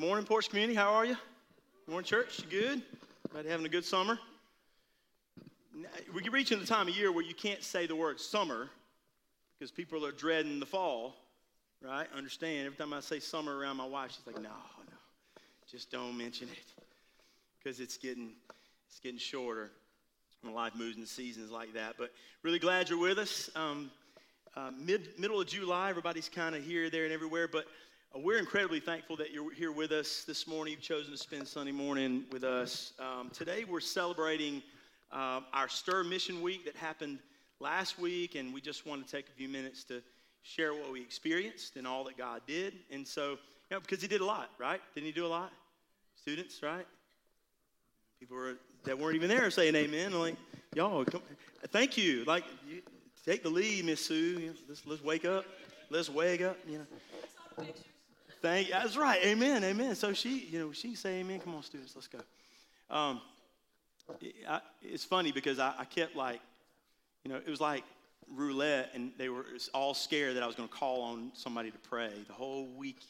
Good morning, Porch Community. How are you? Good morning, church. You good? Everybody having a good summer? We're reaching the time of year where you can't say the word summer because people are dreading the fall, right? Understand? Every time I say summer around my wife, she's like, no, no, just don't mention it because it's getting, it's getting shorter. My life moves in seasons like that. But really glad you're with us. Um, uh, mid, middle of July, everybody's kind of here, there, and everywhere. But we're incredibly thankful that you're here with us this morning. You've chosen to spend Sunday morning with us. Um, today, we're celebrating uh, our Stir Mission Week that happened last week, and we just want to take a few minutes to share what we experienced and all that God did. And so, you know, because He did a lot, right? Didn't He do a lot? Students, right? People were, that weren't even there saying amen. Like, y'all, come, thank you. Like, you, take the lead, Miss Sue. You know, let's, let's wake up. Let's wake up. You know. Thank. That's right. Amen. Amen. So she, you know, she say amen. Come on, students. Let's go. Um, I, it's funny because I, I kept like, you know, it was like roulette, and they were all scared that I was going to call on somebody to pray the whole week,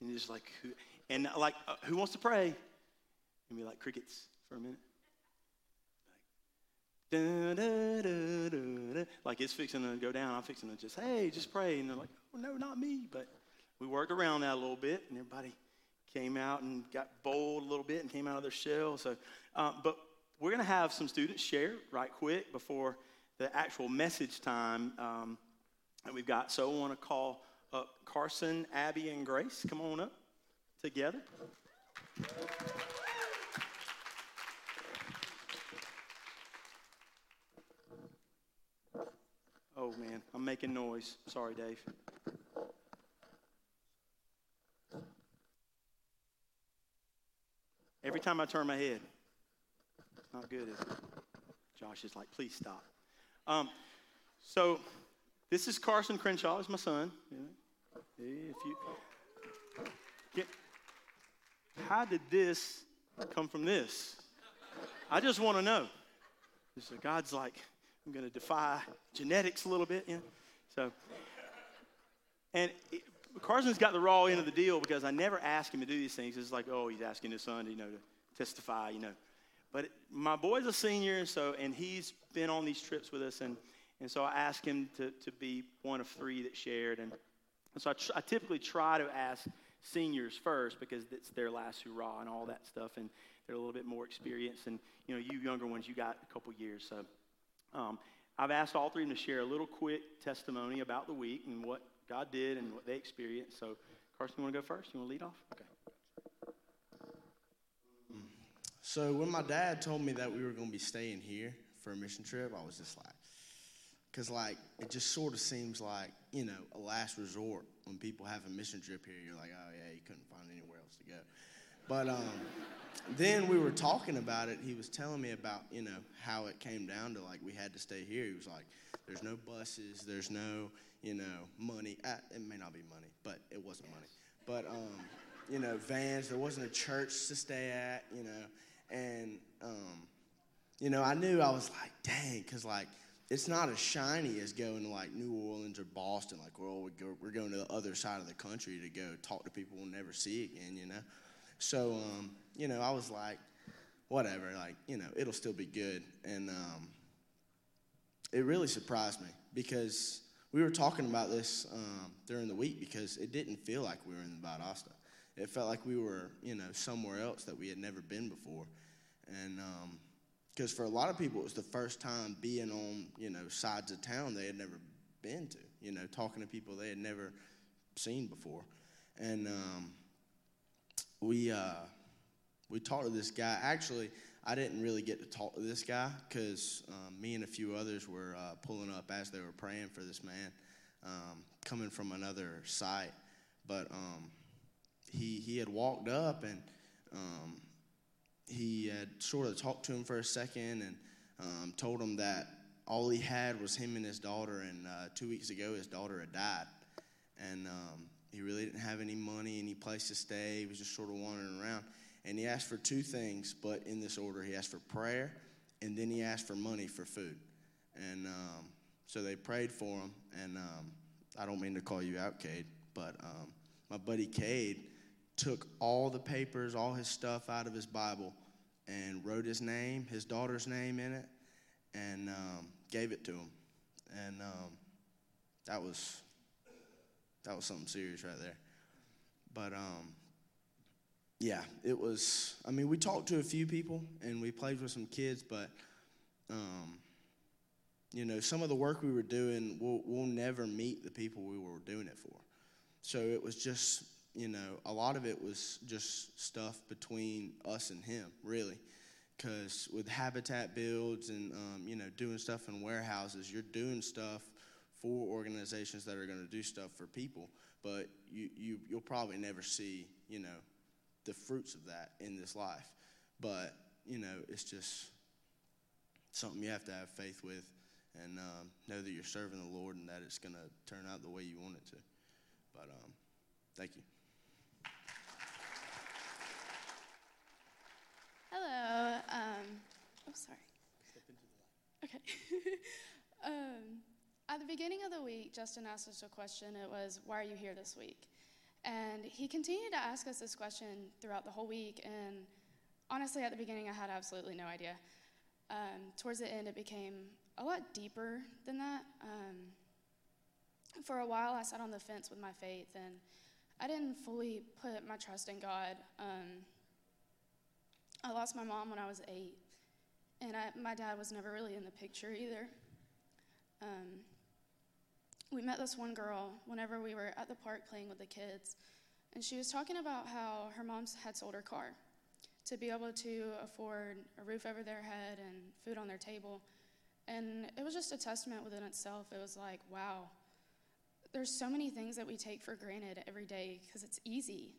and just like, who, and like, uh, who wants to pray? And be like crickets for a minute. Like, da, da, da, like it's fixing to go down. I'm fixing to just, hey, just pray. And they're like, oh, no, not me. But we worked around that a little bit, and everybody came out and got bold a little bit and came out of their shell. So, uh, but we're going to have some students share right quick before the actual message time um, that we've got. So I want to call up Carson, Abby, and Grace. Come on up together. Oh man, I'm making noise. Sorry, Dave. Every time I turn my head, not good, is it? Josh is like, please stop. Um, so, this is Carson Crenshaw. Is my son. If you, how did this come from this? I just want to know. So God's like, I'm going to defy genetics a little bit. Know? So, and Carson's got the raw end of the deal because I never ask him to do these things. It's like, oh, he's asking his son, you know, to testify, you know. But my boy's a senior, so and he's been on these trips with us, and and so I asked him to to be one of three that shared, and, and so I, tr- I typically try to ask seniors first because it's their last hurrah and all that stuff, and they're a little bit more experienced, and you know, you younger ones, you got a couple years, so. Um, I've asked all three of them to share a little quick testimony about the week and what God did and what they experienced. So, Carson, you want to go first? You want to lead off? Okay. So, when my dad told me that we were going to be staying here for a mission trip, I was just like, because, like, it just sort of seems like, you know, a last resort when people have a mission trip here. You're like, oh, yeah, you couldn't find anywhere else to go. But, um, then we were talking about it. He was telling me about, you know, how it came down to like we had to stay here. He was like, there's no buses, there's no, you know, money. Uh, it may not be money, but it wasn't money. But, um, you know, vans, there wasn't a church to stay at, you know. And, um, you know, I knew I was like, dang, because like, it's not as shiny as going to like New Orleans or Boston. Like, well, we're going to the other side of the country to go talk to people we'll never see again, you know. So, um, you know, I was like, whatever, like, you know, it'll still be good. And um, it really surprised me because we were talking about this um, during the week because it didn't feel like we were in Valdosta. It felt like we were, you know, somewhere else that we had never been before. And because um, for a lot of people, it was the first time being on, you know, sides of town they had never been to, you know, talking to people they had never seen before. And um, we, uh, we talked to this guy. Actually, I didn't really get to talk to this guy because um, me and a few others were uh, pulling up as they were praying for this man um, coming from another site. But um, he, he had walked up and um, he had sort of talked to him for a second and um, told him that all he had was him and his daughter. And uh, two weeks ago, his daughter had died. And um, he really didn't have any money, any place to stay. He was just sort of wandering around. And he asked for two things, but in this order. He asked for prayer, and then he asked for money for food. And um, so they prayed for him. And um, I don't mean to call you out, Cade, but um, my buddy Cade took all the papers, all his stuff out of his Bible, and wrote his name, his daughter's name in it, and um, gave it to him. And um, that was that was something serious right there. But um, yeah, it was. I mean, we talked to a few people and we played with some kids, but um, you know, some of the work we were doing, we'll, we'll never meet the people we were doing it for. So it was just, you know, a lot of it was just stuff between us and him, really. Because with habitat builds and, um, you know, doing stuff in warehouses, you're doing stuff for organizations that are going to do stuff for people, but you, you, you'll probably never see, you know, the fruits of that in this life. But, you know, it's just something you have to have faith with and um, know that you're serving the Lord and that it's going to turn out the way you want it to. But um, thank you. Hello. Um, oh, sorry. Okay. um, at the beginning of the week, Justin asked us a question. It was, Why are you here this week? And he continued to ask us this question throughout the whole week. And honestly, at the beginning, I had absolutely no idea. Um, towards the end, it became a lot deeper than that. Um, for a while, I sat on the fence with my faith, and I didn't fully put my trust in God. Um, I lost my mom when I was eight, and I, my dad was never really in the picture either. Um, we met this one girl whenever we were at the park playing with the kids, and she was talking about how her mom had sold her car to be able to afford a roof over their head and food on their table. And it was just a testament within itself. It was like, wow, there's so many things that we take for granted every day because it's easy.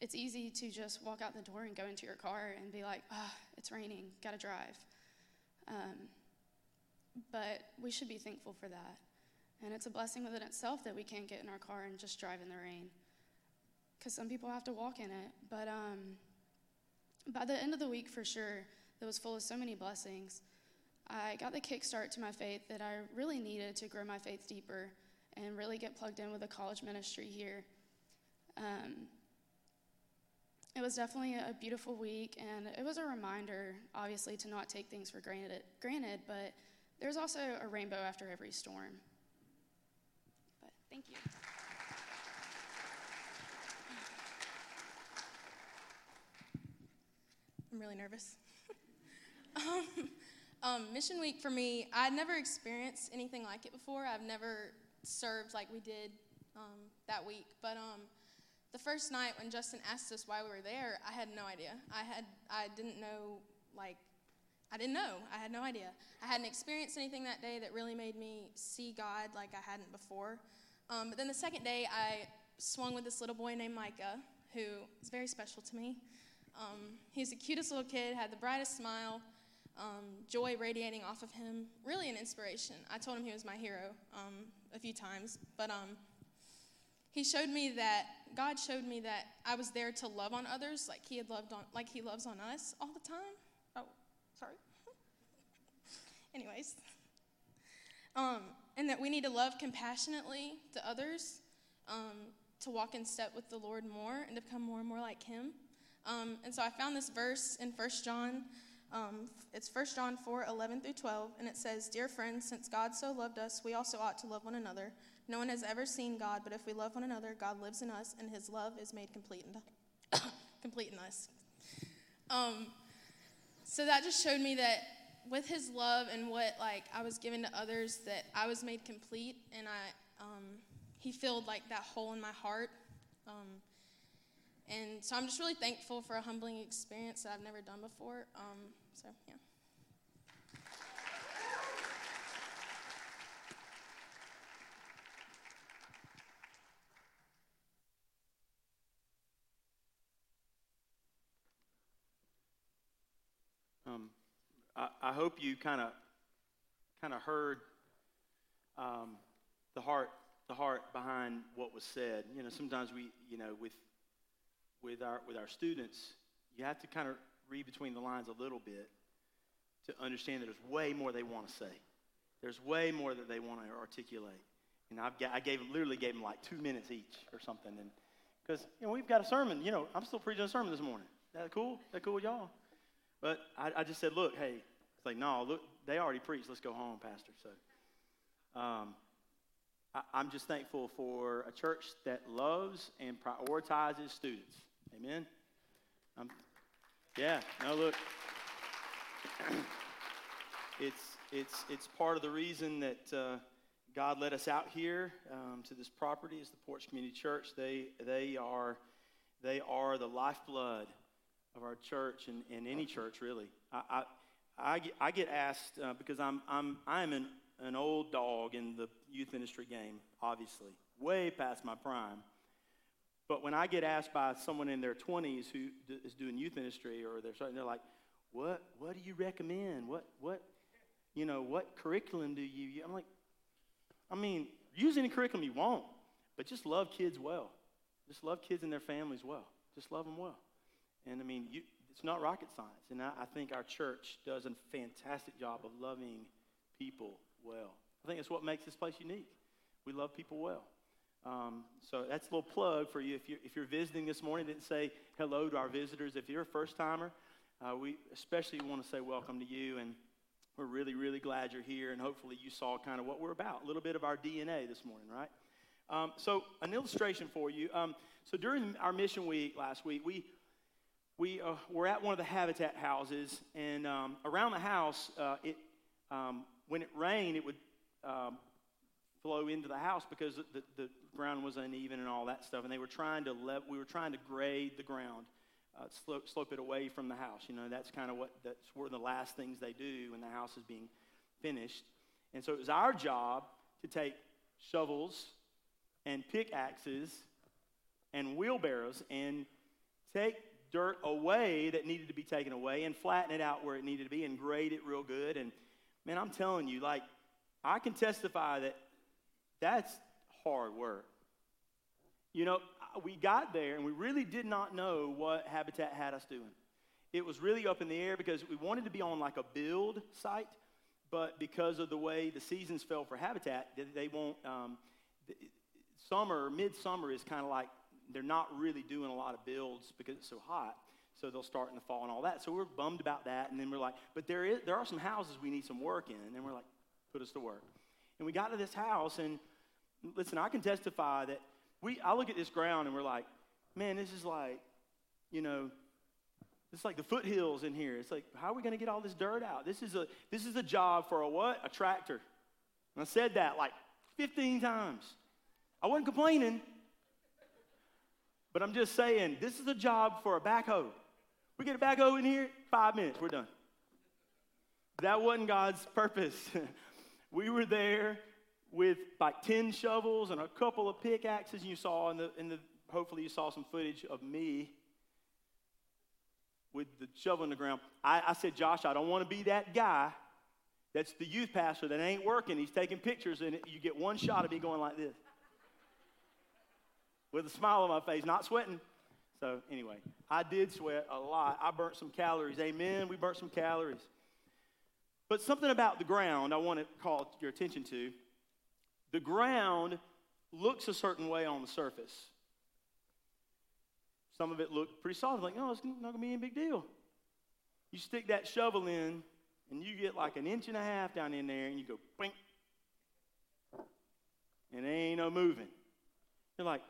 It's easy to just walk out the door and go into your car and be like, ah, oh, it's raining, gotta drive. Um, but we should be thankful for that. And it's a blessing within itself that we can't get in our car and just drive in the rain. Because some people have to walk in it. But um, by the end of the week, for sure, that was full of so many blessings. I got the kickstart to my faith that I really needed to grow my faith deeper and really get plugged in with the college ministry here. Um, it was definitely a beautiful week, and it was a reminder, obviously, to not take things for granted. Granted, but there's also a rainbow after every storm. Thank you. I'm really nervous. um, um, Mission Week for me, I'd never experienced anything like it before. I've never served like we did um, that week. But um, the first night when Justin asked us why we were there, I had no idea. I had I didn't know like I didn't know. I had no idea. I hadn't experienced anything that day that really made me see God like I hadn't before. Um, but then the second day, I swung with this little boy named Micah, who is very special to me. Um, he's the cutest little kid, had the brightest smile um, joy radiating off of him. Really an inspiration. I told him he was my hero um, a few times, but um, he showed me that God showed me that I was there to love on others, like He had loved on, like He loves on us all the time. Oh, sorry. Anyways, um, and that we need to love compassionately to others, um, to walk in step with the Lord more, and to become more and more like Him. Um, and so I found this verse in First John um, it's 1 John 4 11 through 12, and it says, Dear friends, since God so loved us, we also ought to love one another. No one has ever seen God, but if we love one another, God lives in us, and his love is made complete in, complete in us. Um, so that just showed me that with his love and what like I was given to others, that I was made complete, and I um, he filled like that hole in my heart. Um, and so I'm just really thankful for a humbling experience that I've never done before. Um, so, yeah. Um, I, hope you kind of kind of heard um, the heart the heart behind what was said. You know, sometimes we, you know, with with our, with our students, you have to kind of read between the lines a little bit to understand that there's way more they want to say. There's way more that they want to articulate. And I've got, I gave literally gave them like two minutes each or something. And Because, you know, we've got a sermon. You know, I'm still preaching a sermon this morning. That cool? That cool with y'all? But I, I just said, look, hey, it's like, no, look, they already preached. Let's go home, Pastor. So um, I, am just thankful for a church that loves and prioritizes students. Amen? Um, yeah, no, look. it's, it's, it's part of the reason that uh, God led us out here um, to this property is the Porch Community Church. They, they, are, they are the lifeblood of our church and, and any church, really. I, I, get, I get asked uh, because I'm, I'm, I'm an, an old dog in the youth ministry game, obviously, way past my prime. But when I get asked by someone in their 20s who is doing youth ministry or they're starting, they're like, what, what do you recommend? What, what, you know, what curriculum do you, I'm like, I mean, use any curriculum you want, but just love kids well. Just love kids and their families well. Just love them well. And I mean, you, it's not rocket science. And I, I think our church does a fantastic job of loving people well. I think that's what makes this place unique. We love people well. Um, so that's a little plug for you. If you're, if you're visiting this morning, didn't say hello to our visitors. If you're a first timer, uh, we especially want to say welcome to you. And we're really, really glad you're here. And hopefully you saw kind of what we're about, a little bit of our DNA this morning, right? Um, so, an illustration for you. Um, so, during our mission week last week, we we uh, were at one of the habitat houses, and um, around the house, uh, it, um, when it rained, it would um, flow into the house because the, the ground was uneven and all that stuff. And they were trying to le- we were trying to grade the ground, uh, slope, slope it away from the house. You know, that's kind of what that's one of the last things they do when the house is being finished. And so it was our job to take shovels and pickaxes and wheelbarrows and take dirt away that needed to be taken away and flatten it out where it needed to be and grade it real good. And man, I'm telling you, like, I can testify that that's hard work. You know, we got there and we really did not know what Habitat had us doing. It was really up in the air because we wanted to be on like a build site, but because of the way the seasons fell for Habitat, they won't. Um, summer, midsummer is kind of like they're not really doing a lot of builds because it's so hot. So they'll start in the fall and all that. So we're bummed about that. And then we're like, but there, is, there are some houses we need some work in. And we're like, put us to work. And we got to this house, and listen, I can testify that we, I look at this ground and we're like, man, this is like, you know, it's like the foothills in here. It's like, how are we going to get all this dirt out? This is a this is a job for a what? A tractor. And I said that like 15 times. I wasn't complaining. But I'm just saying, this is a job for a backhoe. We get a backhoe in here, five minutes, we're done. That wasn't God's purpose. we were there with like 10 shovels and a couple of pickaxes. You saw in the, in the hopefully you saw some footage of me with the shovel in the ground. I, I said, Josh, I don't want to be that guy that's the youth pastor that ain't working. He's taking pictures and you get one shot of me going like this with a smile on my face, not sweating. So, anyway, I did sweat a lot. I burnt some calories. Amen. We burnt some calories. But something about the ground I want to call your attention to. The ground looks a certain way on the surface. Some of it looked pretty solid, like, oh, it's not going to be any big deal. You stick that shovel in, and you get like an inch and a half down in there, and you go, bink, and there ain't no moving. You're like,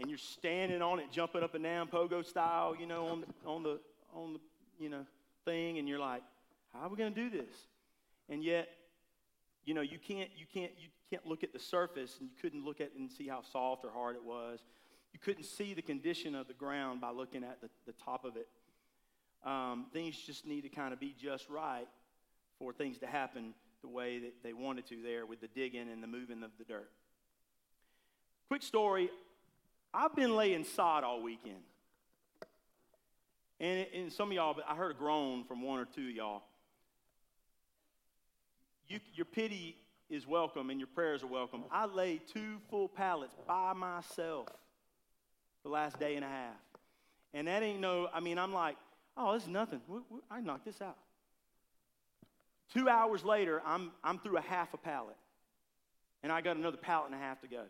and you're standing on it, jumping up and down, pogo style, you know, on the, on the, on the, you know, thing, and you're like, how are we going to do this? And yet, you know, you can't, you can't, you can't look at the surface, and you couldn't look at and see how soft or hard it was. You couldn't see the condition of the ground by looking at the, the top of it. Um, things just need to kind of be just right for things to happen the way that they wanted to there with the digging and the moving of the dirt. Quick story I've been laying sod all weekend. And, and some of y'all, I heard a groan from one or two of y'all. You, your pity is welcome and your prayers are welcome. I laid two full pallets by myself the last day and a half. And that ain't no, I mean, I'm like, oh, is nothing. I knocked this out. Two hours later, I'm, I'm through a half a pallet. And I got another pallet and a half to go.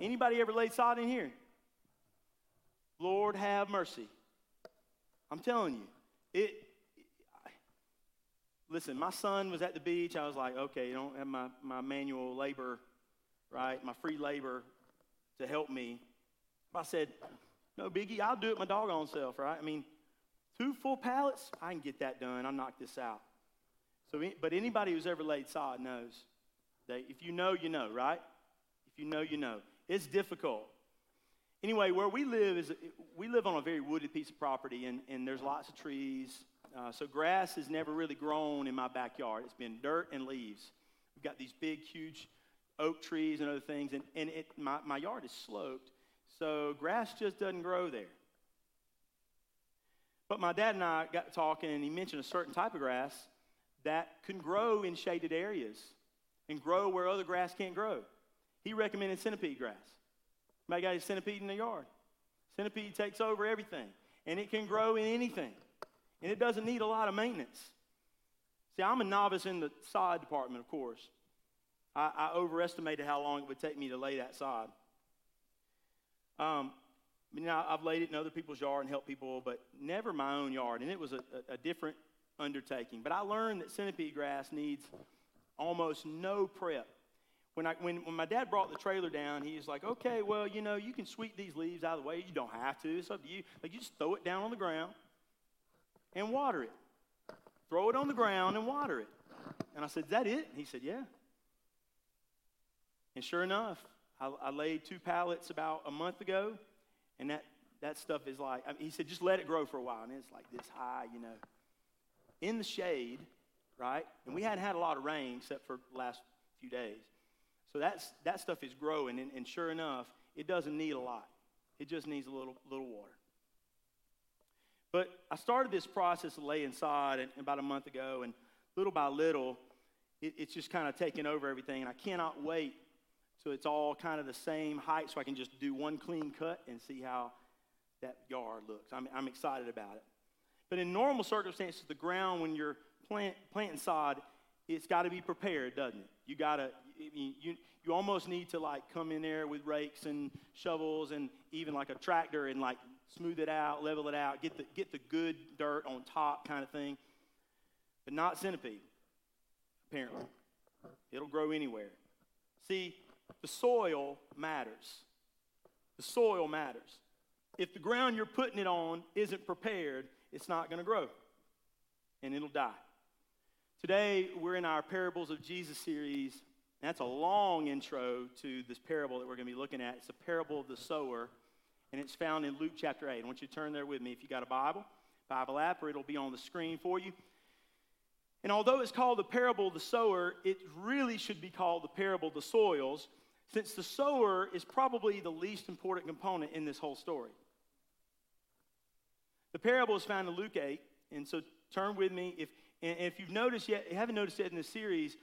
Anybody ever laid sod in here? Lord have mercy. I'm telling you, it. Listen, my son was at the beach. I was like, okay, you don't have my, my manual labor, right? My free labor to help me. I said, no biggie, I'll do it my doggone self, right? I mean, two full pallets, I can get that done. I'll knock this out. So, but anybody who's ever laid sod knows that if you know, you know, right? If you know, you know. It's difficult. Anyway, where we live is we live on a very wooded piece of property, and, and there's lots of trees. Uh, so grass has never really grown in my backyard. It's been dirt and leaves. We've got these big, huge oak trees and other things, and, and it, my, my yard is sloped, so grass just doesn't grow there. But my dad and I got talking, and he mentioned a certain type of grass that can grow in shaded areas and grow where other grass can't grow. He recommended centipede grass. Somebody got a centipede in the yard. Centipede takes over everything, and it can grow in anything, and it doesn't need a lot of maintenance. See, I'm a novice in the sod department, of course. I, I overestimated how long it would take me to lay that sod. Um, know, I've laid it in other people's yard and helped people, but never my own yard, and it was a, a, a different undertaking. But I learned that centipede grass needs almost no prep. When, I, when, when my dad brought the trailer down, he was like, okay, well, you know, you can sweep these leaves out of the way. You don't have to. It's up to you. Like, you just throw it down on the ground and water it. Throw it on the ground and water it. And I said, is that it? And he said, yeah. And sure enough, I, I laid two pallets about a month ago, and that, that stuff is like, I mean, he said, just let it grow for a while. And it's like this high, you know, in the shade, right? And we hadn't had a lot of rain except for the last few days. So that's, that stuff is growing, and, and sure enough, it doesn't need a lot. It just needs a little, little water. But I started this process of laying sod about a month ago, and little by little, it, it's just kind of taking over everything. And I cannot wait so it's all kind of the same height so I can just do one clean cut and see how that yard looks. I'm, I'm excited about it. But in normal circumstances, the ground, when you're plant, planting sod, it's got to be prepared, doesn't it? You you, you almost need to like come in there with rakes and shovels and even like a tractor and like smooth it out, level it out, get the, get the good dirt on top kind of thing. But not centipede, apparently. It'll grow anywhere. See, the soil matters. The soil matters. If the ground you're putting it on isn't prepared, it's not going to grow and it'll die. Today, we're in our Parables of Jesus series. That's a long intro to this parable that we're going to be looking at. It's a parable of the sower, and it's found in Luke chapter 8. I want you to turn there with me if you got a Bible, Bible app, or it'll be on the screen for you. And although it's called the parable of the sower, it really should be called the parable of the soils, since the sower is probably the least important component in this whole story. The parable is found in Luke 8, and so turn with me. If and if you've noticed yet, you haven't noticed yet in this series,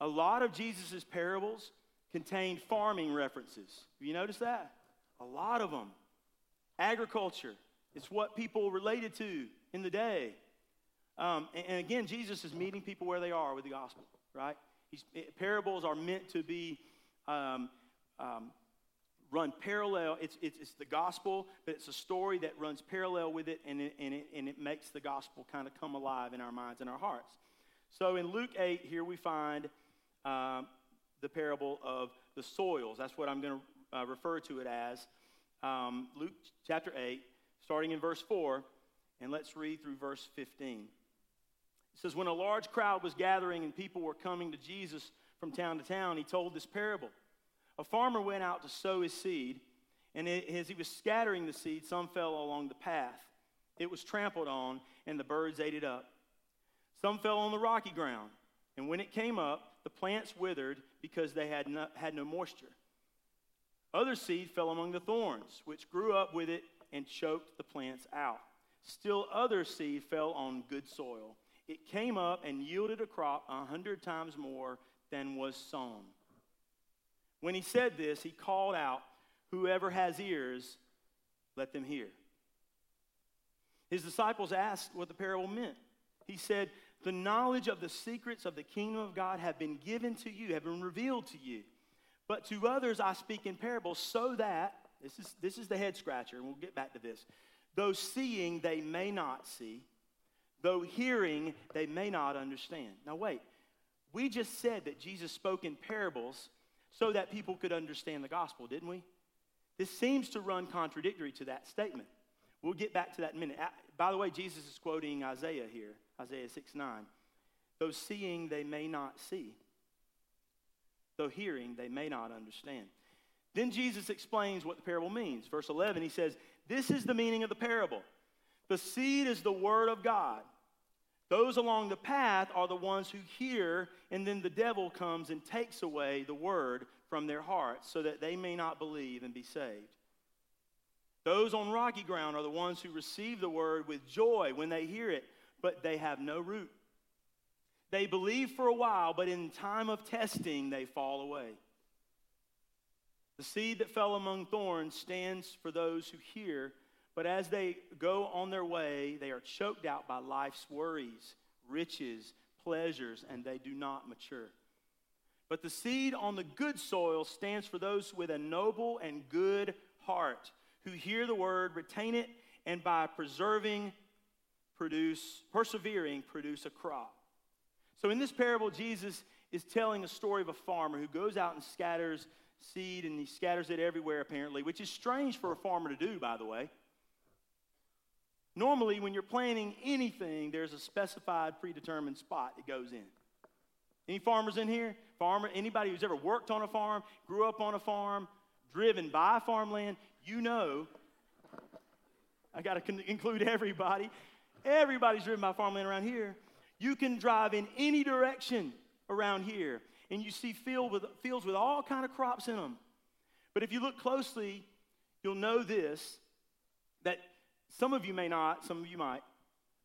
a lot of Jesus' parables contain farming references. Have you noticed that? A lot of them. Agriculture. It's what people related to in the day. Um, and, and, again, Jesus is meeting people where they are with the gospel, right? He's, parables are meant to be um, um, run parallel. It's, it's, it's, the gospel, but it's a story that runs parallel with it and, it, and, it, and it makes the gospel kind of come alive in our minds and our hearts. So in Luke 8, here we find um, the parable of the soils. That's what I'm going to uh, refer to it as. Um, Luke chapter 8, starting in verse 4, and let's read through verse 15. It says, When a large crowd was gathering and people were coming to Jesus from town to town, he told this parable. A farmer went out to sow his seed, and it, as he was scattering the seed, some fell along the path. It was trampled on, and the birds ate it up. Some fell on the rocky ground, and when it came up, the plants withered because they had no, had no moisture. Other seed fell among the thorns, which grew up with it and choked the plants out. Still, other seed fell on good soil. It came up and yielded a crop a hundred times more than was sown. When he said this, he called out, Whoever has ears, let them hear. His disciples asked what the parable meant. He said, The knowledge of the secrets of the kingdom of God have been given to you, have been revealed to you. But to others I speak in parables, so that This is, this is the head scratcher, and we'll get back to this. Though seeing, they may not see. Though hearing, they may not understand. Now, wait. We just said that Jesus spoke in parables so that people could understand the gospel, didn't we? This seems to run contradictory to that statement. We'll get back to that in a minute. By the way, Jesus is quoting Isaiah here, Isaiah 6 9. Though seeing, they may not see. Though hearing, they may not understand. Then Jesus explains what the parable means. Verse 11, he says, This is the meaning of the parable. The seed is the word of God. Those along the path are the ones who hear, and then the devil comes and takes away the word from their hearts so that they may not believe and be saved. Those on rocky ground are the ones who receive the word with joy when they hear it, but they have no root. They believe for a while, but in time of testing, they fall away. The seed that fell among thorns stands for those who hear, but as they go on their way, they are choked out by life's worries, riches, pleasures, and they do not mature. But the seed on the good soil stands for those with a noble and good heart who hear the word, retain it, and by preserving, produce, persevering, produce a crop. So in this parable, Jesus is telling a story of a farmer who goes out and scatters seed, and he scatters it everywhere, apparently, which is strange for a farmer to do, by the way. Normally, when you're planting anything, there's a specified, predetermined spot it goes in. Any farmers in here? Farmer, anybody who's ever worked on a farm, grew up on a farm, driven by farmland, you know. I got to include everybody. Everybody's driven by farmland around here. You can drive in any direction around here and you see field with, fields with all kind of crops in them. But if you look closely, you'll know this that some of you may not, some of you might,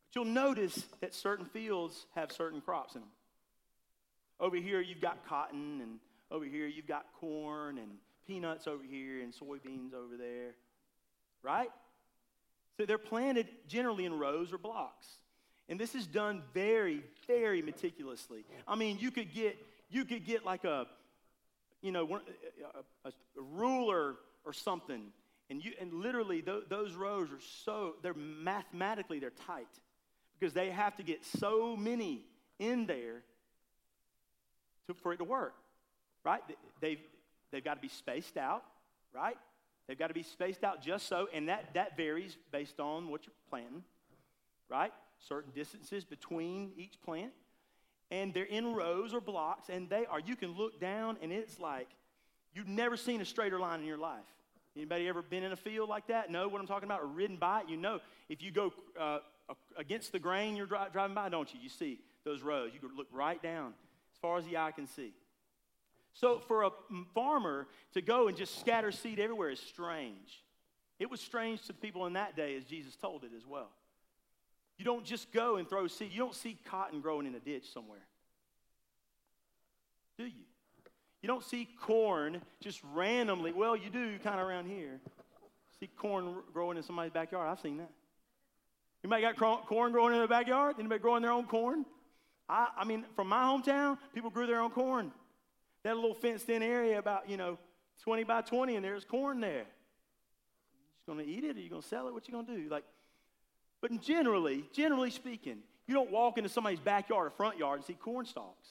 but you'll notice that certain fields have certain crops in them. Over here, you've got cotton, and over here, you've got corn, and peanuts over here, and soybeans over there, right? So they're planted generally in rows or blocks. And this is done very, very meticulously. I mean, you could get you could get like a, you know, a, a, ruler or something, and you and literally th- those rows are so they're mathematically they're tight because they have to get so many in there to, for it to work, right? They've they've got to be spaced out, right? They've got to be spaced out just so, and that that varies based on what you're planting, right? Certain distances between each plant and they're in rows or blocks, and they are, you can look down, and it's like you've never seen a straighter line in your life. Anybody ever been in a field like that? Know what I'm talking about? Or ridden by it? You know, if you go uh, against the grain you're dri- driving by, don't you? You see those rows. You can look right down as far as the eye can see. So for a farmer to go and just scatter seed everywhere is strange. It was strange to the people in that day as Jesus told it as well. You don't just go and throw seed. You don't see cotton growing in a ditch somewhere. Do you? You don't see corn just randomly. Well, you do kind of around here. See corn growing in somebody's backyard. I've seen that. Anybody got corn growing in their backyard? Anybody growing their own corn? I, I mean, from my hometown, people grew their own corn. That little fenced-in area, about you know, 20 by 20, and there's corn there. You just gonna eat it, or you're gonna sell it? What you gonna do? Like, but generally, generally speaking, you don't walk into somebody's backyard or front yard and see corn stalks.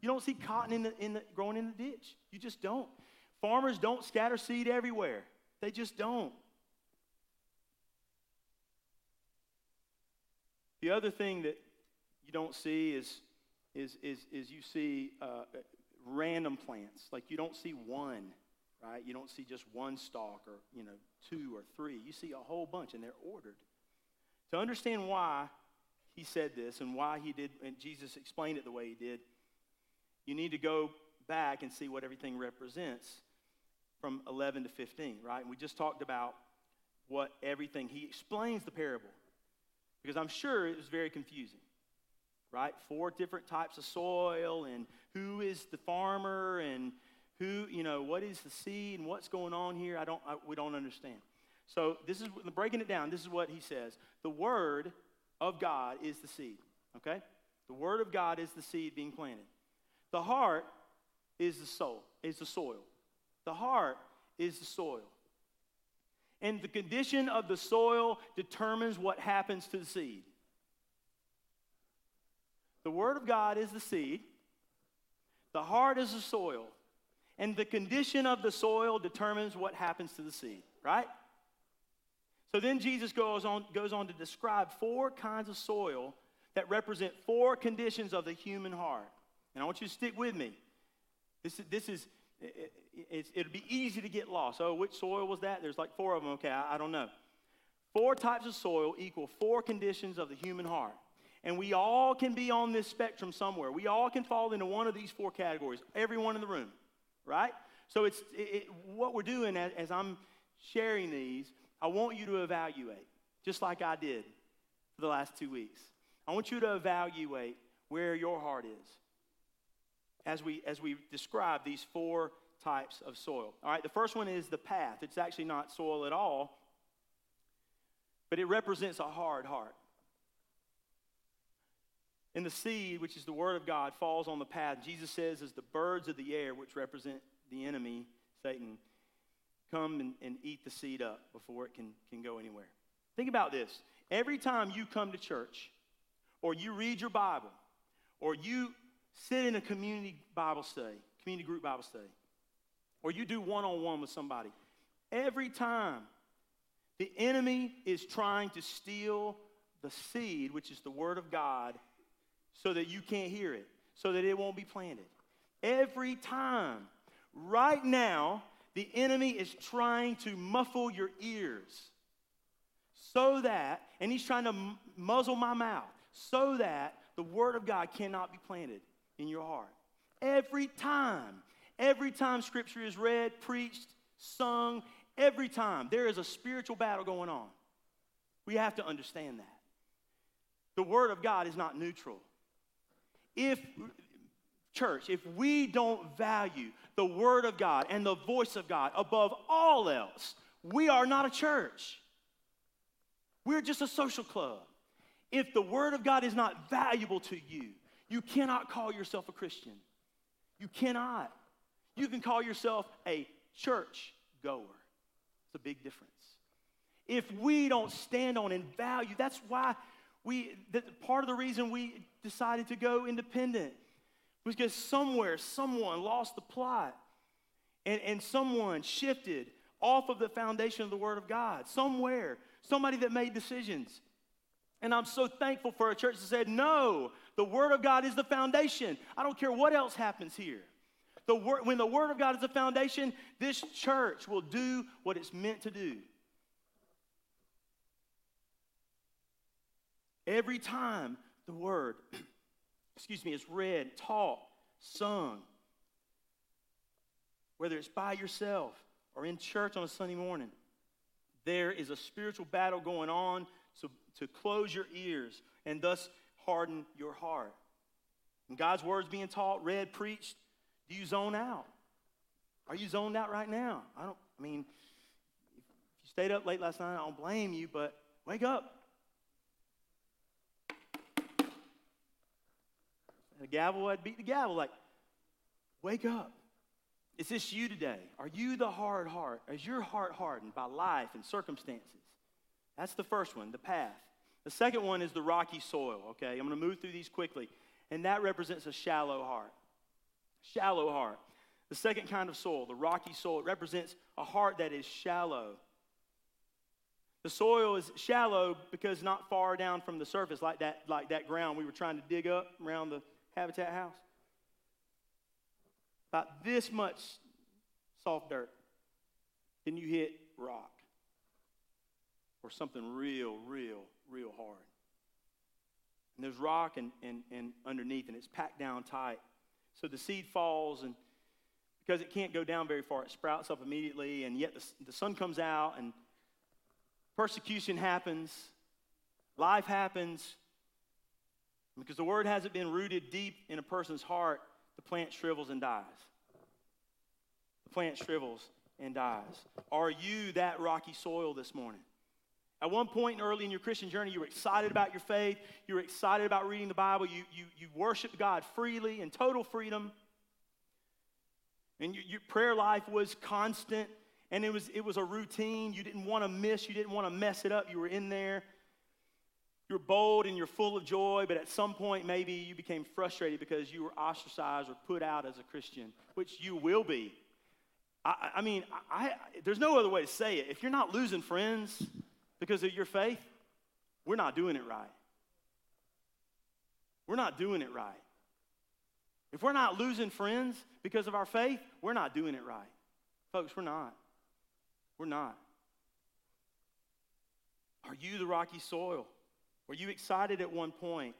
You don't see cotton in the, in the, growing in the ditch. You just don't. Farmers don't scatter seed everywhere. They just don't. The other thing that you don't see is, is, is, is you see uh, random plants. Like you don't see one, right? You don't see just one stalk or, you know, two or three. You see a whole bunch and they're ordered. To understand why he said this and why he did, and Jesus explained it the way he did, you need to go back and see what everything represents from 11 to 15, right? And we just talked about what everything, he explains the parable because I'm sure it was very confusing, right? Four different types of soil and who is the farmer and who, you know, what is the seed and what's going on here. I don't, I, we don't understand. So this is breaking it down. This is what he says. The word of God is the seed. Okay? The word of God is the seed being planted. The heart is the soul, is the soil. The heart is the soil. And the condition of the soil determines what happens to the seed. The Word of God is the seed, the heart is the soil, and the condition of the soil determines what happens to the seed, right? So then Jesus goes on, goes on to describe four kinds of soil that represent four conditions of the human heart. And I want you to stick with me. This, this is, it, it'll be easy to get lost. Oh, which soil was that? There's like four of them. Okay, I, I don't know. Four types of soil equal four conditions of the human heart. And we all can be on this spectrum somewhere. We all can fall into one of these four categories, everyone in the room, right? So it's it, it, what we're doing as, as I'm sharing these, I want you to evaluate, just like I did for the last two weeks. I want you to evaluate where your heart is as we, as we describe these four types of soil. All right, the first one is the path. It's actually not soil at all, but it represents a hard heart. And the seed, which is the word of God, falls on the path. Jesus says, as the birds of the air, which represent the enemy, Satan, come and, and eat the seed up before it can, can go anywhere. Think about this. Every time you come to church, or you read your Bible, or you sit in a community Bible study, community group Bible study, or you do one on one with somebody, every time the enemy is trying to steal the seed, which is the Word of God, so that you can't hear it, so that it won't be planted. Every time. Right now, the enemy is trying to muffle your ears so that, and he's trying to muzzle my mouth so that the Word of God cannot be planted in your heart. Every time, every time Scripture is read, preached, sung, every time there is a spiritual battle going on. We have to understand that. The Word of God is not neutral. If, church, if we don't value the Word of God and the voice of God above all else, we are not a church. We're just a social club. If the Word of God is not valuable to you, you cannot call yourself a Christian. You cannot. You can call yourself a church goer. It's a big difference. If we don't stand on and value, that's why we, that part of the reason we decided to go independent was because somewhere someone lost the plot and, and someone shifted off of the foundation of the Word of God. Somewhere, somebody that made decisions. And I'm so thankful for a church that said, no, the Word of God is the foundation. I don't care what else happens here. The word, when the Word of God is the foundation, this church will do what it's meant to do. Every time the Word, excuse me, is read, taught, sung, whether it's by yourself or in church on a Sunday morning, there is a spiritual battle going on so to close your ears and thus harden your heart. When God's word's being taught, read, preached, do you zone out? Are you zoned out right now? I don't, I mean, if you stayed up late last night, I don't blame you, but wake up. The gavel, I'd beat the gavel, like, wake up. Is this you today? Are you the hard heart? Is your heart hardened by life and circumstances? That's the first one, the path. The second one is the rocky soil, okay? I'm to move through these quickly. And that represents a shallow heart. Shallow heart. The second kind of soil, the rocky soil, it represents a heart that is shallow. The soil is shallow because not far down from the surface, like that, like that ground we were trying to dig up around the habitat house. About this much soft dirt. Then you hit rock or something real, real, real hard. And there's rock and, and, and underneath, and it's packed down tight. So the seed falls, and because it can't go down very far, it sprouts up immediately, and yet the, the sun comes out, and persecution happens, life happens. Because the word hasn't been rooted deep in a person's heart, the plant shrivels and dies. The plant shrivels and dies. Are you that rocky soil this morning? At one point early in your Christian journey, you were excited about your faith. You were excited about reading the Bible. You, you, you worshiped God freely in total freedom. And you, your prayer life was constant. and it was, it was a routine. You didn't want to miss, you didn't want to mess it up. You were in there. You're bold and you're full of joy, but at some point, maybe you became frustrated because you were ostracized or put out as a Christian, which you will be. I, I mean, I, I, there's no other way to say it. If you're not losing friends because of your faith, we're not doing it right. We're not doing it right. If we're not losing friends because of our faith, we're not doing it right. Folks, we're not. We're not. Are you the rocky soil? Were you excited at one point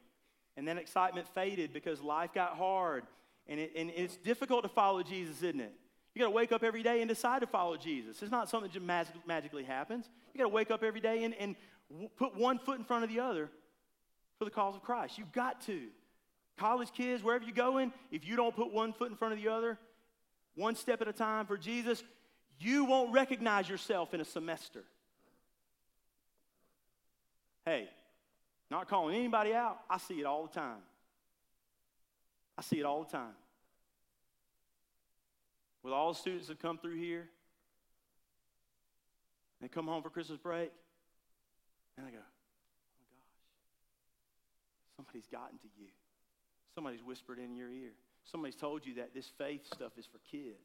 and then excitement faded because life got hard and, it, and it's difficult to follow Jesus, isn't it? You got to wake up every day and decide to follow Jesus. It's not something that just mag- magically happens. You got to wake up every day and, and w- put one foot in front of the other for the cause of Christ. You've got to. College kids, wherever you're going, if you don't put one foot in front of the other, one step at a time for Jesus, you won't recognize yourself in a semester. Hey, not calling anybody out, I see it all the time. I see it all the time. With all the students that come through here, they come home for Christmas break, and I go, oh my gosh, somebody's gotten to you. Somebody's whispered in your ear. Somebody's told you that this faith stuff is for kids.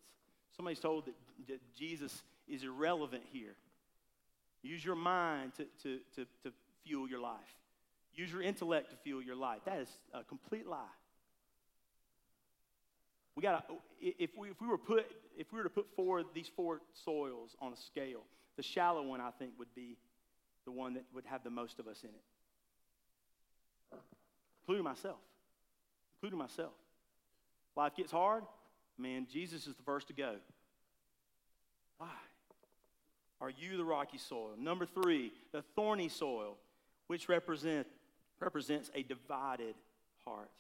Somebody's told that, that Jesus is irrelevant here. Use your mind to, to, to, to fuel your life. Use your intellect to fuel your life. That is a complete lie. We got if we if we were put if we were to put four these four soils on a scale, the shallow one I think would be the one that would have the most of us in it. Including myself. Including myself. Life gets hard, man, Jesus is the first to go. Why? Are you the rocky soil? Number three, the thorny soil, which represent, represents a divided heart.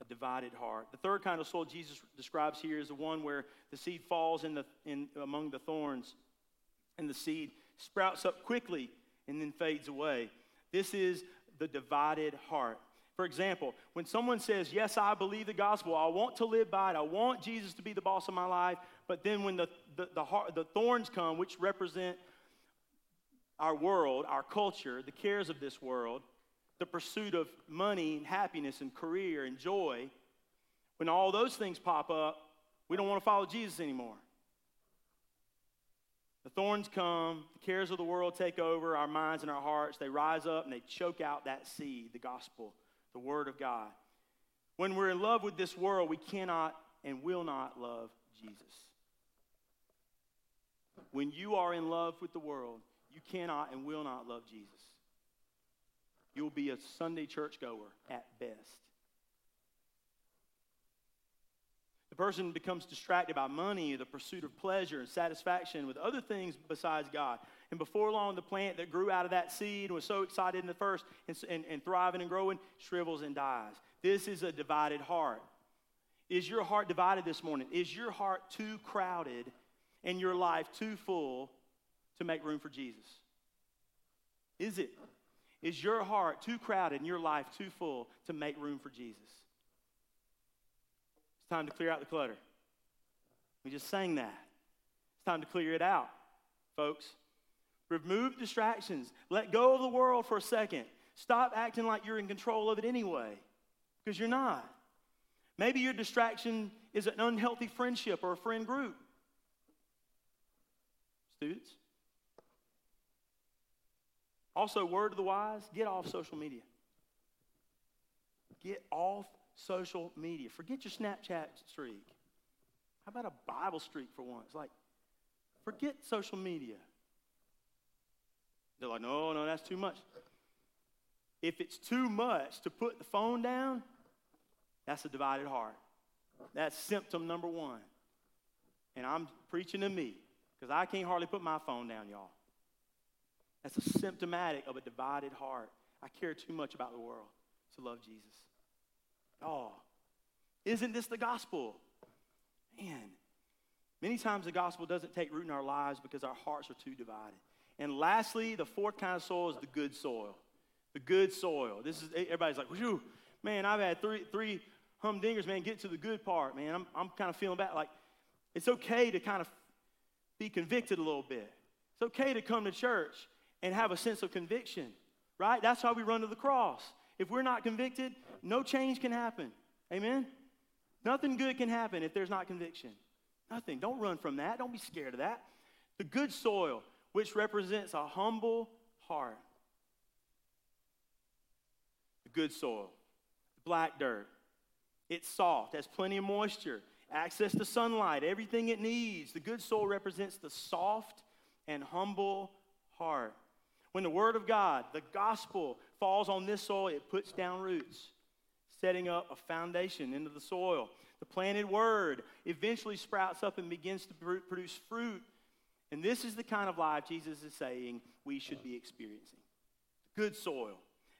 A divided heart. The third kind of soil Jesus describes here is the one where the seed falls in the, in, among the thorns, and the seed sprouts up quickly and then fades away. This is the divided heart. For example, when someone says, Yes, I believe the gospel, I want to live by it, I want Jesus to be the boss of my life, but then when the, the, the, heart, the thorns come, which represent our world, our culture, the cares of this world, the pursuit of money and happiness and career and joy, when all those things pop up, we don't want to follow Jesus anymore. The thorns come, the cares of the world take over our minds and our hearts. They rise up and they choke out that seed, the gospel the Word of God. When we're in love with this world, we cannot and will not love Jesus. When you are in love with the world, you cannot and will not love Jesus. You'll be a Sunday churchgoer at best. The person becomes distracted by money, the pursuit of pleasure and satisfaction with other things besides God. And before long, the plant that grew out of that seed and was so excited in the first and, and, and thriving and growing shrivels and dies. This is a divided heart. Is your heart divided this morning? Is your heart too crowded and your life too full to make room for Jesus? Is it? Is your heart too crowded and your life too full to make room for Jesus? It's time to clear out the clutter. We just sang that. It's time to clear it out, folks. Remove distractions. Let go of the world for a second. Stop acting like you're in control of it anyway, because you're not. Maybe your distraction is an unhealthy friendship or a friend group. Students. Also, word to the wise get off social media. Get off social media. Forget your Snapchat streak. How about a Bible streak for once? Like, forget social media. They're like, no, no, that's too much. If it's too much to put the phone down, that's a divided heart. That's symptom number one. And I'm preaching to me because I can't hardly put my phone down, y'all. That's a symptomatic of a divided heart. I care too much about the world to love Jesus. Oh, isn't this the gospel? Man, many times the gospel doesn't take root in our lives because our hearts are too divided. And lastly, the fourth kind of soil is the good soil. The good soil. This is everybody's like, Whew, man, I've had three three humdingers, man. Get to the good part, man. I'm I'm kind of feeling bad. Like, it's okay to kind of be convicted a little bit. It's okay to come to church and have a sense of conviction, right? That's why we run to the cross. If we're not convicted, no change can happen. Amen? Nothing good can happen if there's not conviction. Nothing. Don't run from that. Don't be scared of that. The good soil, which represents a humble heart. The good soil, black dirt. It's soft, has plenty of moisture, access to sunlight, everything it needs. The good soil represents the soft and humble heart. When the Word of God, the gospel, falls on this soil, it puts down roots setting up a foundation into the soil. The planted word eventually sprouts up and begins to produce fruit. And this is the kind of life Jesus is saying we should be experiencing good soil.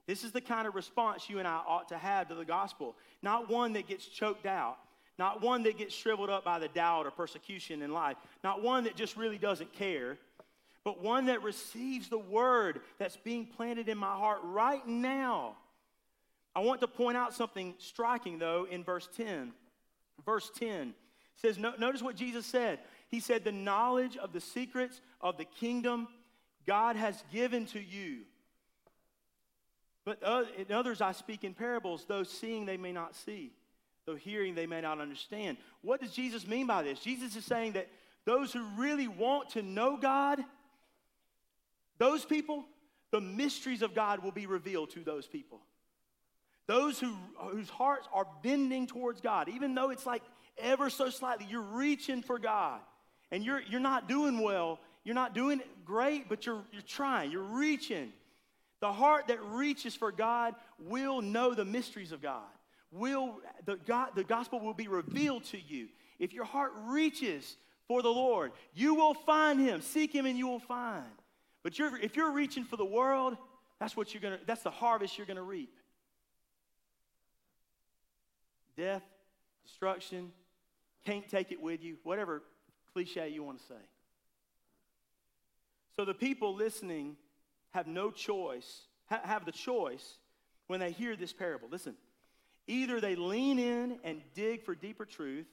This is the kind of response you and I ought to have to the gospel. Not one that gets choked out, not one that gets shriveled up by the doubt or persecution in life, not one that just really doesn't care, but one that receives the word that's being planted in my heart right now I want to point out something striking, though, in verse 10. Verse 10 says, Notice what Jesus said. He said, The knowledge of the secrets of the kingdom God has given to you. But uh, in others I speak in parables, though seeing they may not see, though hearing they may not understand. What does Jesus mean by this? Jesus is saying that those who really want to know God, those people, the mysteries of God will be revealed to those people. Those who, whose hearts are bending towards God, even though it's like ever so slightly, you're reaching for God and you're, you're not doing well. You're not doing great, but you're, you're trying, you're reaching. The heart that reaches for God will know the mysteries of God. Will, the, God, the gospel will be revealed to you. If your heart reaches for the Lord, you will find him. Seek him and you will find. But you're, if you're reaching for the world, that's what you're gonna, that's the harvest you're gonna reap death, destruction, can't take it with you, whatever cliche you want to say. So the people listening have no choice, ha- have the choice when they hear this parable. Listen, either they lean in and dig for deeper truth,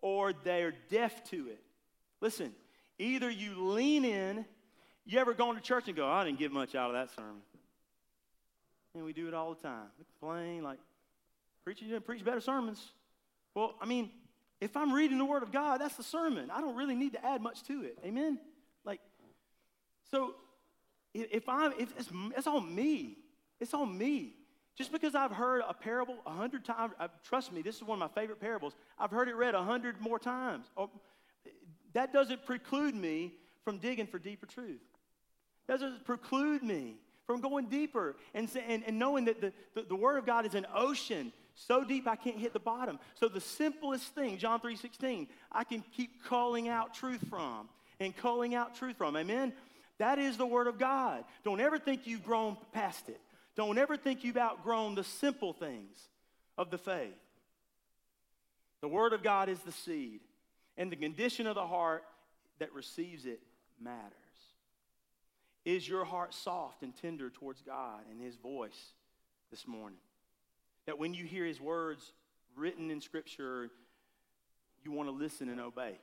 or they're deaf to it. Listen, either you lean in, you ever gone to church and go, I didn't get much out of that sermon. And we do it all the time. We complain like, you preach better sermons. Well, I mean, if I'm reading the Word of God, that's the sermon. I don't really need to add much to it. Amen? Like, so if I'm, if it's, it's on me. It's on me. Just because I've heard a parable a hundred times, uh, trust me, this is one of my favorite parables. I've heard it read a hundred more times. Oh, that doesn't preclude me from digging for deeper truth. Doesn't preclude me from going deeper and, and, and knowing that the, the, the Word of God is an ocean so deep I can't hit the bottom. So the simplest thing, John 3:16, I can keep calling out truth from and calling out truth from. Amen. That is the word of God. Don't ever think you've grown past it. Don't ever think you've outgrown the simple things of the faith. The word of God is the seed, and the condition of the heart that receives it matters. Is your heart soft and tender towards God and his voice this morning? That when you hear his words written in Scripture, you want to listen and obey.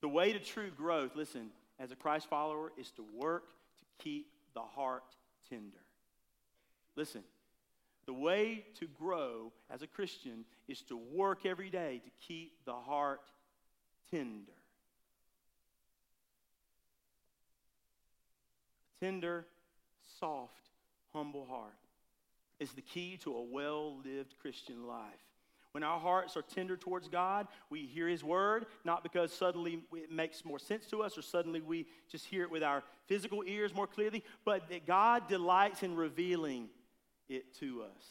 The way to true growth, listen, as a Christ follower, is to work to keep the heart tender. Listen, the way to grow as a Christian is to work every day to keep the heart tender. Tender, soft, humble heart is the key to a well lived Christian life. When our hearts are tender towards God, we hear His word, not because suddenly it makes more sense to us or suddenly we just hear it with our physical ears more clearly, but that God delights in revealing it to us.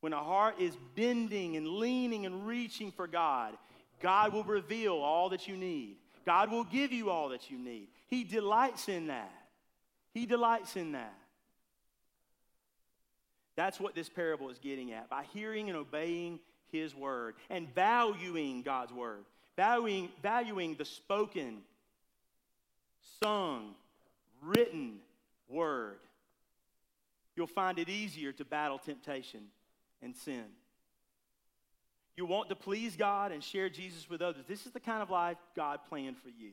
When a heart is bending and leaning and reaching for God, God will reveal all that you need. God will give you all that you need. He delights in that. He delights in that. That's what this parable is getting at. By hearing and obeying his word and valuing God's word, valuing, valuing the spoken, sung, written word, you'll find it easier to battle temptation and sin. You want to please God and share Jesus with others. This is the kind of life God planned for you.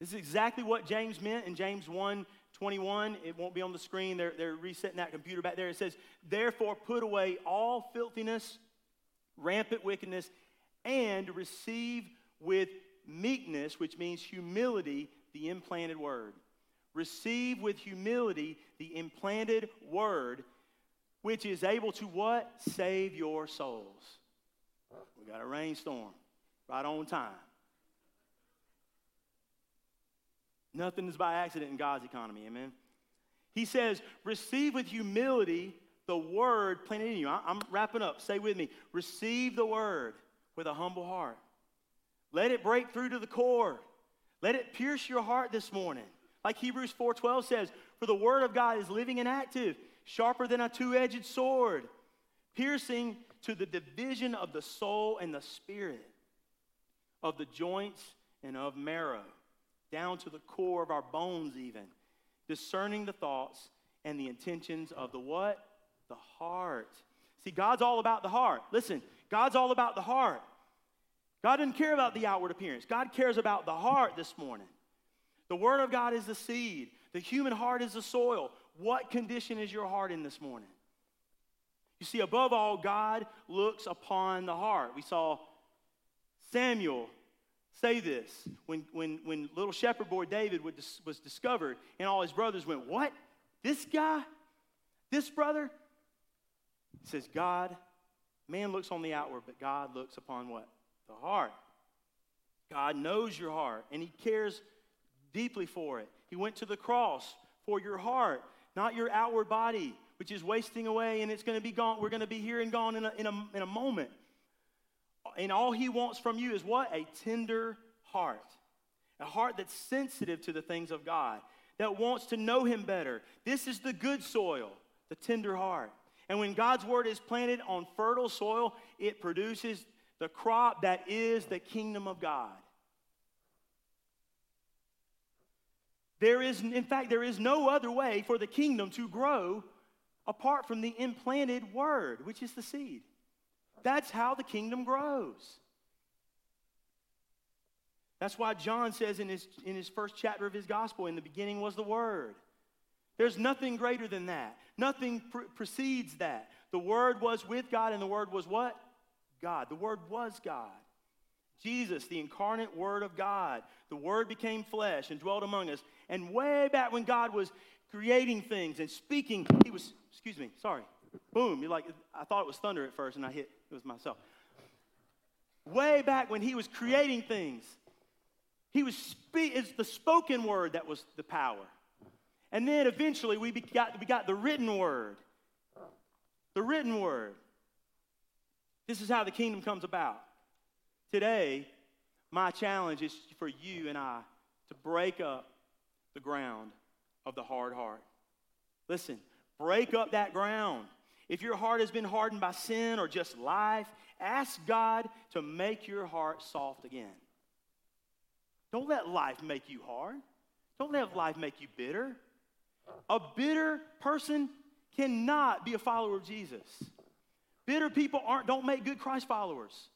This is exactly what James meant in James 1 21. It won't be on the screen. They're, they're resetting that computer back there. It says, Therefore, put away all filthiness, rampant wickedness, and receive with meekness, which means humility, the implanted word. Receive with humility the implanted word, which is able to what? Save your souls. We got a rainstorm right on time. Nothing is by accident in God's economy, amen? He says, receive with humility the word planted in you. I'm wrapping up. Say with me. Receive the word with a humble heart. Let it break through to the core. Let it pierce your heart this morning. Like Hebrews 4:12 says, "For the word of God is living and active, sharper than a two-edged sword, piercing to the division of the soul and the spirit, of the joints and of marrow, down to the core of our bones even, discerning the thoughts and the intentions of the what? The heart." See, God's all about the heart. Listen, God's all about the heart. God doesn't care about the outward appearance. God cares about the heart this morning. The Word of God is the seed, the human heart is the soil. What condition is your heart in this morning? You see, above all, God looks upon the heart. We saw Samuel say this when, when, when little shepherd boy David was discovered, and all his brothers went, What? This guy? This brother? He says, God, man looks on the outward, but God looks upon what? The heart. God knows your heart, and He cares deeply for it. He went to the cross for your heart, not your outward body, which is wasting away and it's going to be gone. We're going to be here and gone in a, in a, in a moment. And all he wants from you is what? A tender heart. A heart that's sensitive to the things of God, that wants to know him better. This is the good soil, the tender heart. And when God's word is planted on fertile soil, it produces the crop that is the kingdom of God. There is, in fact, there is no other way for the kingdom to grow apart from the implanted word, which is the seed. That's how the kingdom grows. That's why John says in his, in his first chapter of his gospel, in the beginning was the Word. There's nothing greater than that. Nothing pre- precedes that. The Word was with God, and the Word was what? God. The Word was God. Jesus, the incarnate Word of God. The Word became flesh and dwelt among us. And way back when God was creating things and speaking, He was, excuse me, sorry, boom. You're like, I thought it was thunder at first, and I hit, it was myself. Way back when He was creating things, He was, spe- it's the spoken word that was the power. And then eventually we got, we got the written word. The written word. This is how the kingdom comes about. Today, my challenge is for you and I to break up the ground of the hard heart. Listen, break up that ground. If your heart has been hardened by sin or just life, ask God to make your heart soft again. Don't let life make you hard. Don't let life make you bitter. A bitter person cannot be a follower of Jesus. Bitter people aren't don't make good Christ followers.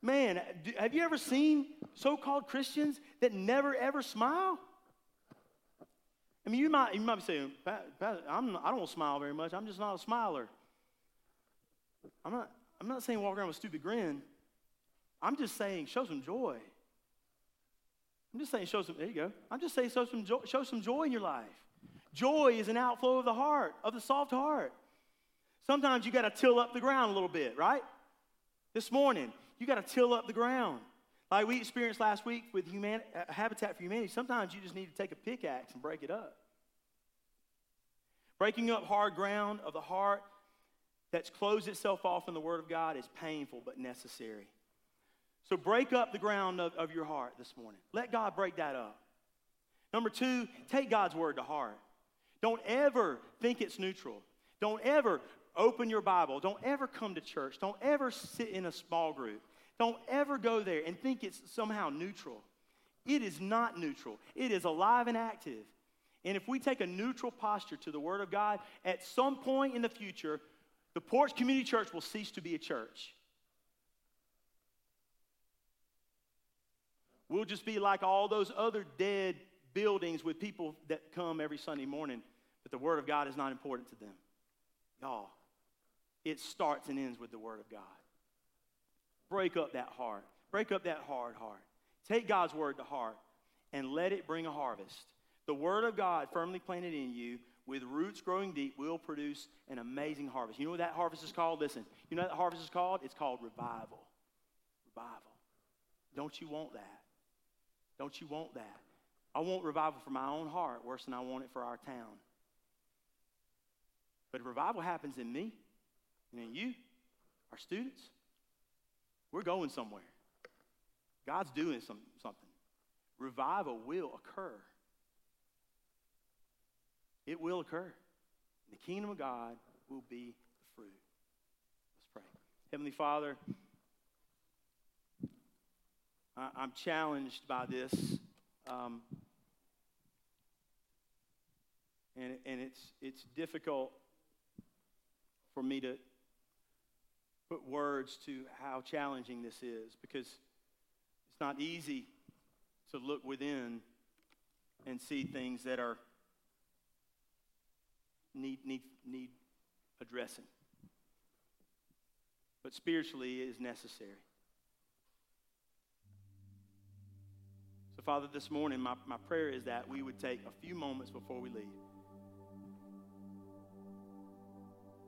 Man, have you ever seen so called Christians that never ever smile? I mean, you might, you might be saying, I'm, I don't smile very much. I'm just not a smiler. I'm not, I'm not saying walk around with a stupid grin. I'm just saying show some joy. I'm just saying show some, there you go. I'm just saying show some, joy, show some joy in your life. Joy is an outflow of the heart, of the soft heart. Sometimes you got to till up the ground a little bit, right? This morning, you got to till up the ground. Like we experienced last week with human, uh, Habitat for Humanity, sometimes you just need to take a pickaxe and break it up. Breaking up hard ground of the heart that's closed itself off in the Word of God is painful but necessary. So break up the ground of, of your heart this morning. Let God break that up. Number two, take God's Word to heart. Don't ever think it's neutral. Don't ever open your Bible. Don't ever come to church. Don't ever sit in a small group. Don't ever go there and think it's somehow neutral. It is not neutral, it is alive and active. And if we take a neutral posture to the Word of God, at some point in the future, The Porch Community Church will cease to be a church. We'll just be like all those other dead buildings with people that come every Sunday morning, but the Word of God is not important to them. Y'all, it starts and ends with the Word of God. Break up that heart. Break up that hard heart. Take God's Word to heart and let it bring a harvest. The Word of God firmly planted in you with roots growing deep will produce an amazing harvest. You know what that harvest is called? Listen, you know what that harvest is called? It's called revival. Revival. Don't you want that? Don't you want that? I want revival for my own heart worse than I want it for our town. But revival happens in me and in you, our students. We're going somewhere. God's doing some, something. Revival will occur. It will occur. The kingdom of God will be the fruit. Let's pray. Heavenly Father, I, am challenged by this. Um, and, and it's, it's difficult for me to put words to how challenging this is because it's not easy to look within and see things that are need, need, need addressing. But spiritually, it is necessary. So, Father, this morning, my, my prayer is that we would take a few moments before we leave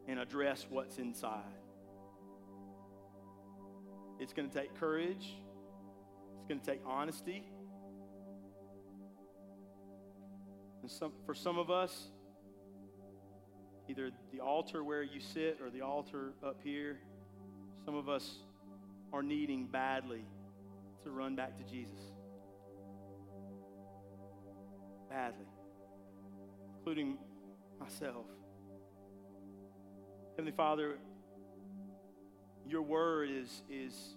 and address what's inside. It's going to take courage, it's going to take honesty. And some, for some of us, either the altar where you sit or the altar up here, some of us are needing badly to run back to Jesus. badly, including myself. Heavenly Father, your word is, is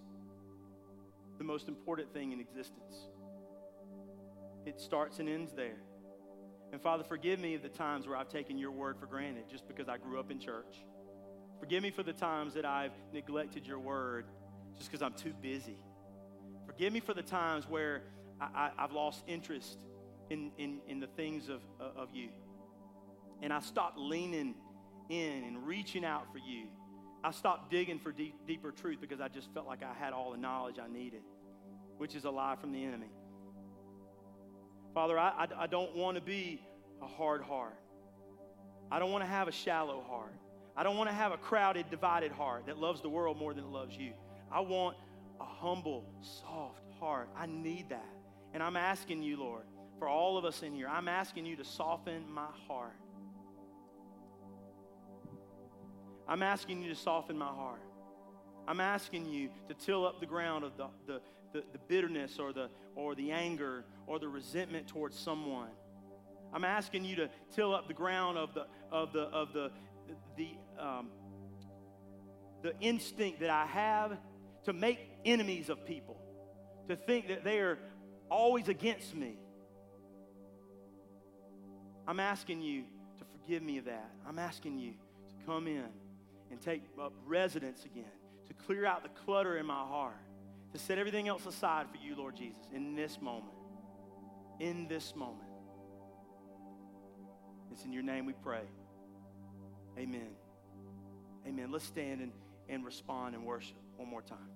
the most important thing in existence. It starts and ends there. And Father, forgive me of the times where I've taken your word for granted just because I grew up in church. Forgive me for the times that I've neglected your word just because I'm too busy. Forgive me for the times where I, have lost interest in, in, in the things of, of you. And I stopped leaning in and reaching out for you. I stopped digging for deep, deeper truth because I just felt like I had all the knowledge I needed, which is a lie from the enemy. Father, I, I, I don't want to be a hard heart. I don't want to have a shallow heart. I don't want to have a crowded, divided heart that loves the world more than it loves you. I want a humble, soft heart. I need that. And I'm asking you, Lord, for all of us in here, I'm asking you to soften my heart. I'm asking you to soften my heart. I'm asking you to till up the ground of the, the, the, the, bitterness or the, or the anger or the resentment towards someone. I'm asking you to till up the ground of the, of the, of the, the, um, the instinct that I have to make enemies of people, to think that they are always against me. I'm asking you to forgive me of that. I'm asking you to come in and take up residence again, to clear out the clutter in my heart, to set everything else aside for you, Lord Jesus, in this moment. In this moment. It's in your name we pray. Amen. Amen. Let's stand and, and respond and worship one more time.